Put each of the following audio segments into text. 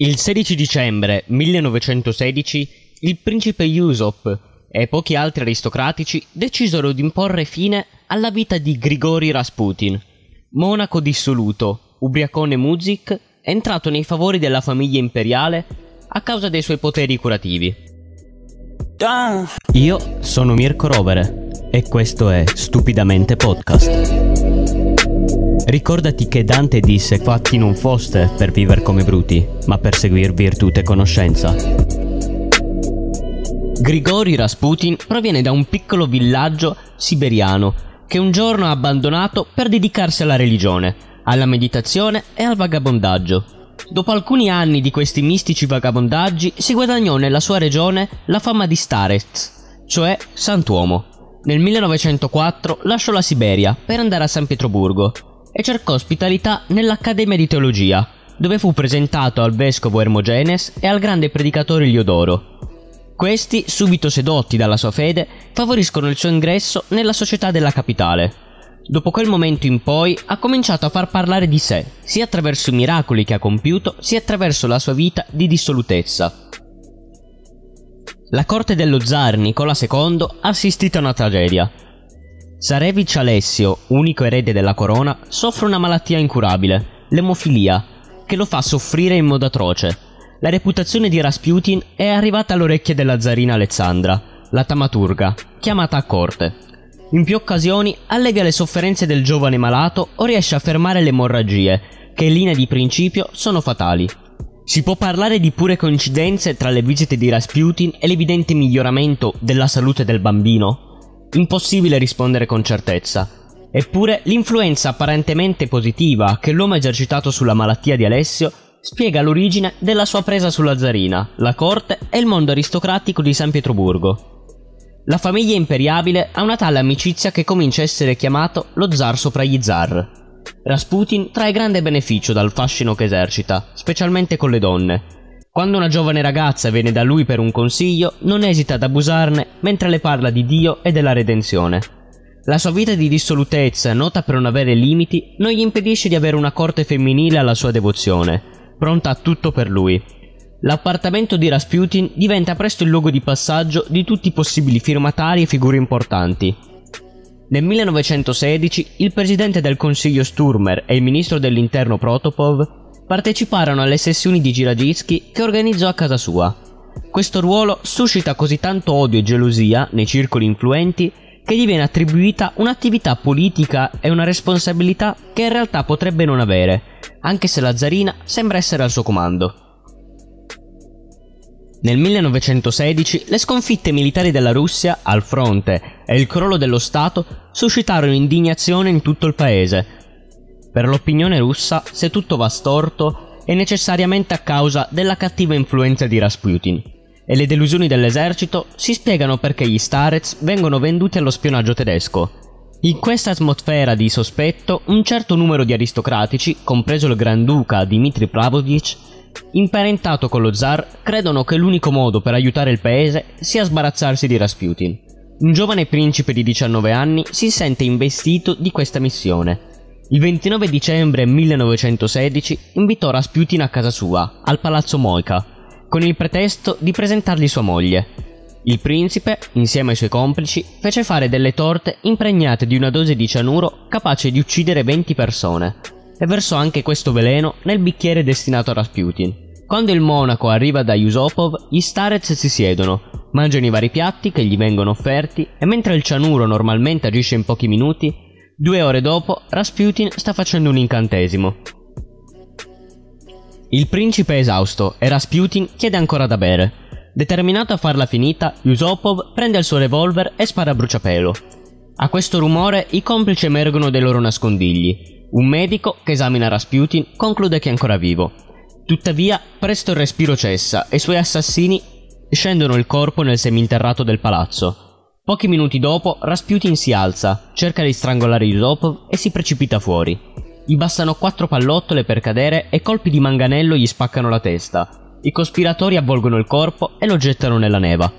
Il 16 dicembre 1916 il principe Yusop e pochi altri aristocratici decisero di imporre fine alla vita di Grigori Rasputin, monaco dissoluto, ubriacone Muzik, entrato nei favori della famiglia imperiale a causa dei suoi poteri curativi. Io sono Mirko Rovere e questo è Stupidamente Podcast. Ricordati che Dante disse fatti non foste per vivere come bruti, ma per seguir virtù e conoscenza. Grigori Rasputin proviene da un piccolo villaggio siberiano che un giorno ha abbandonato per dedicarsi alla religione, alla meditazione e al vagabondaggio. Dopo alcuni anni di questi mistici vagabondaggi si guadagnò nella sua regione la fama di Starets, cioè santuomo. Nel 1904 lasciò la Siberia per andare a San Pietroburgo e cercò ospitalità nell'Accademia di Teologia, dove fu presentato al vescovo Ermogenes e al grande predicatore Iliodoro. Questi, subito sedotti dalla sua fede, favoriscono il suo ingresso nella società della capitale. Dopo quel momento in poi ha cominciato a far parlare di sé, sia attraverso i miracoli che ha compiuto, sia attraverso la sua vita di dissolutezza. La corte dello zar Nicola II ha assistito a una tragedia. Zarevich Alessio, unico erede della corona, soffre una malattia incurabile, l'emofilia, che lo fa soffrire in modo atroce. La reputazione di Rasputin è arrivata alle orecchie della zarina Alessandra, la tamaturga, chiamata a corte. In più occasioni allevia le sofferenze del giovane malato o riesce a fermare le emorragie, che in linea di principio sono fatali. Si può parlare di pure coincidenze tra le visite di Rasputin e l'evidente miglioramento della salute del bambino? Impossibile rispondere con certezza. Eppure l'influenza apparentemente positiva che l'uomo ha esercitato sulla malattia di Alessio spiega l'origine della sua presa sulla zarina, la corte e il mondo aristocratico di San Pietroburgo. La famiglia imperiabile ha una tale amicizia che comincia a essere chiamato lo zar sopra gli zar. Rasputin trae grande beneficio dal fascino che esercita, specialmente con le donne, quando una giovane ragazza viene da lui per un consiglio, non esita ad abusarne mentre le parla di Dio e della redenzione. La sua vita di dissolutezza, nota per non avere limiti, non gli impedisce di avere una corte femminile alla sua devozione, pronta a tutto per lui. L'appartamento di Rasputin diventa presto il luogo di passaggio di tutti i possibili firmatari e figure importanti. Nel 1916 il presidente del Consiglio Sturmer e il ministro dell'interno Protopov parteciparono alle sessioni di Giragischi che organizzò a casa sua. Questo ruolo suscita così tanto odio e gelosia nei circoli influenti che gli viene attribuita un'attività politica e una responsabilità che in realtà potrebbe non avere, anche se la zarina sembra essere al suo comando. Nel 1916 le sconfitte militari della Russia al fronte e il crollo dello Stato suscitarono indignazione in tutto il paese per l'opinione russa, se tutto va storto, è necessariamente a causa della cattiva influenza di Rasputin. E le delusioni dell'esercito si spiegano perché gli Starets vengono venduti allo spionaggio tedesco. In questa atmosfera di sospetto, un certo numero di aristocratici, compreso il Granduca Dmitry Pavlovich, imparentato con lo zar, credono che l'unico modo per aiutare il paese sia sbarazzarsi di Rasputin. Un giovane principe di 19 anni si sente investito di questa missione il 29 dicembre 1916 invitò Rasputin a casa sua, al palazzo Moika, con il pretesto di presentargli sua moglie. Il principe, insieme ai suoi complici, fece fare delle torte impregnate di una dose di cianuro capace di uccidere 20 persone e versò anche questo veleno nel bicchiere destinato a Rasputin. Quando il monaco arriva da Yusopov, gli starets si siedono, mangiano i vari piatti che gli vengono offerti e mentre il cianuro normalmente agisce in pochi minuti, Due ore dopo, Rasputin sta facendo un incantesimo. Il principe è esausto e Rasputin chiede ancora da bere. Determinato a farla finita, Yusopov prende il suo revolver e spara a bruciapelo. A questo rumore i complici emergono dai loro nascondigli. Un medico che esamina Rasputin conclude che è ancora vivo. Tuttavia, presto il respiro cessa e i suoi assassini scendono il corpo nel seminterrato del palazzo. Pochi minuti dopo Rasputin si alza, cerca di strangolare Yusopov e si precipita fuori. Gli bastano quattro pallottole per cadere e colpi di manganello gli spaccano la testa. I cospiratori avvolgono il corpo e lo gettano nella neva.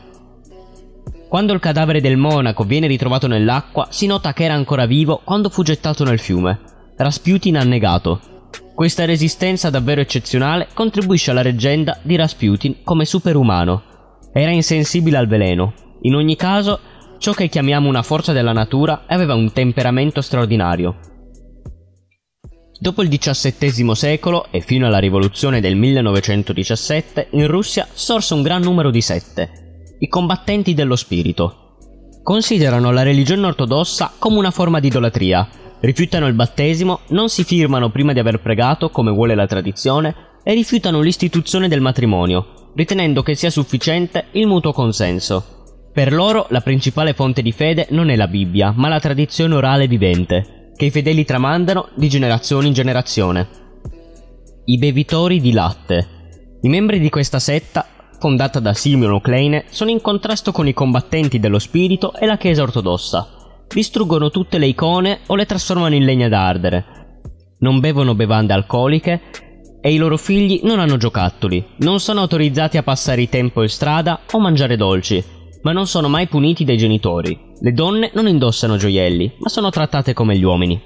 Quando il cadavere del monaco viene ritrovato nell'acqua, si nota che era ancora vivo quando fu gettato nel fiume. Rasputin ha negato. Questa resistenza davvero eccezionale contribuisce alla leggenda di Rasputin come superumano. Era insensibile al veleno. In ogni caso, ciò che chiamiamo una forza della natura aveva un temperamento straordinario. Dopo il XVII secolo e fino alla rivoluzione del 1917, in Russia sorse un gran numero di sette, i combattenti dello spirito. Considerano la religione ortodossa come una forma di idolatria, rifiutano il battesimo, non si firmano prima di aver pregato come vuole la tradizione e rifiutano l'istituzione del matrimonio, ritenendo che sia sufficiente il mutuo consenso. Per loro la principale fonte di fede non è la Bibbia, ma la tradizione orale vivente, che i fedeli tramandano di generazione in generazione. I bevitori di latte. I membri di questa setta, fondata da Simeon Kleine, sono in contrasto con i combattenti dello spirito e la Chiesa ortodossa. Distruggono tutte le icone o le trasformano in legna da ardere. Non bevono bevande alcoliche e i loro figli non hanno giocattoli, non sono autorizzati a passare il tempo in strada o mangiare dolci, ma non sono mai puniti dai genitori. Le donne non indossano gioielli, ma sono trattate come gli uomini.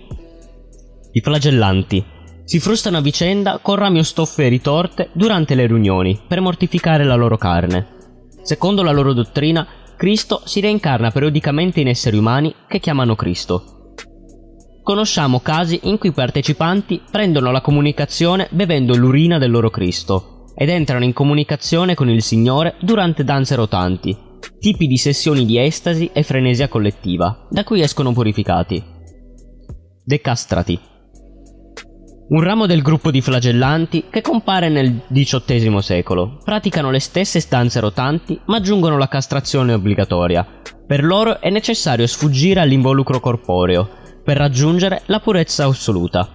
I flagellanti si frustano a vicenda con rami o stoffe ritorte durante le riunioni per mortificare la loro carne. Secondo la loro dottrina, Cristo si reincarna periodicamente in esseri umani che chiamano Cristo. Conosciamo casi in cui i partecipanti prendono la comunicazione bevendo l'urina del loro Cristo ed entrano in comunicazione con il Signore durante danze rotanti, tipi di sessioni di estasi e frenesia collettiva, da cui escono purificati. Decastrati. Un ramo del gruppo di flagellanti che compare nel XVIII secolo. Praticano le stesse stanze rotanti, ma aggiungono la castrazione obbligatoria. Per loro è necessario sfuggire all'involucro corporeo, per raggiungere la purezza assoluta.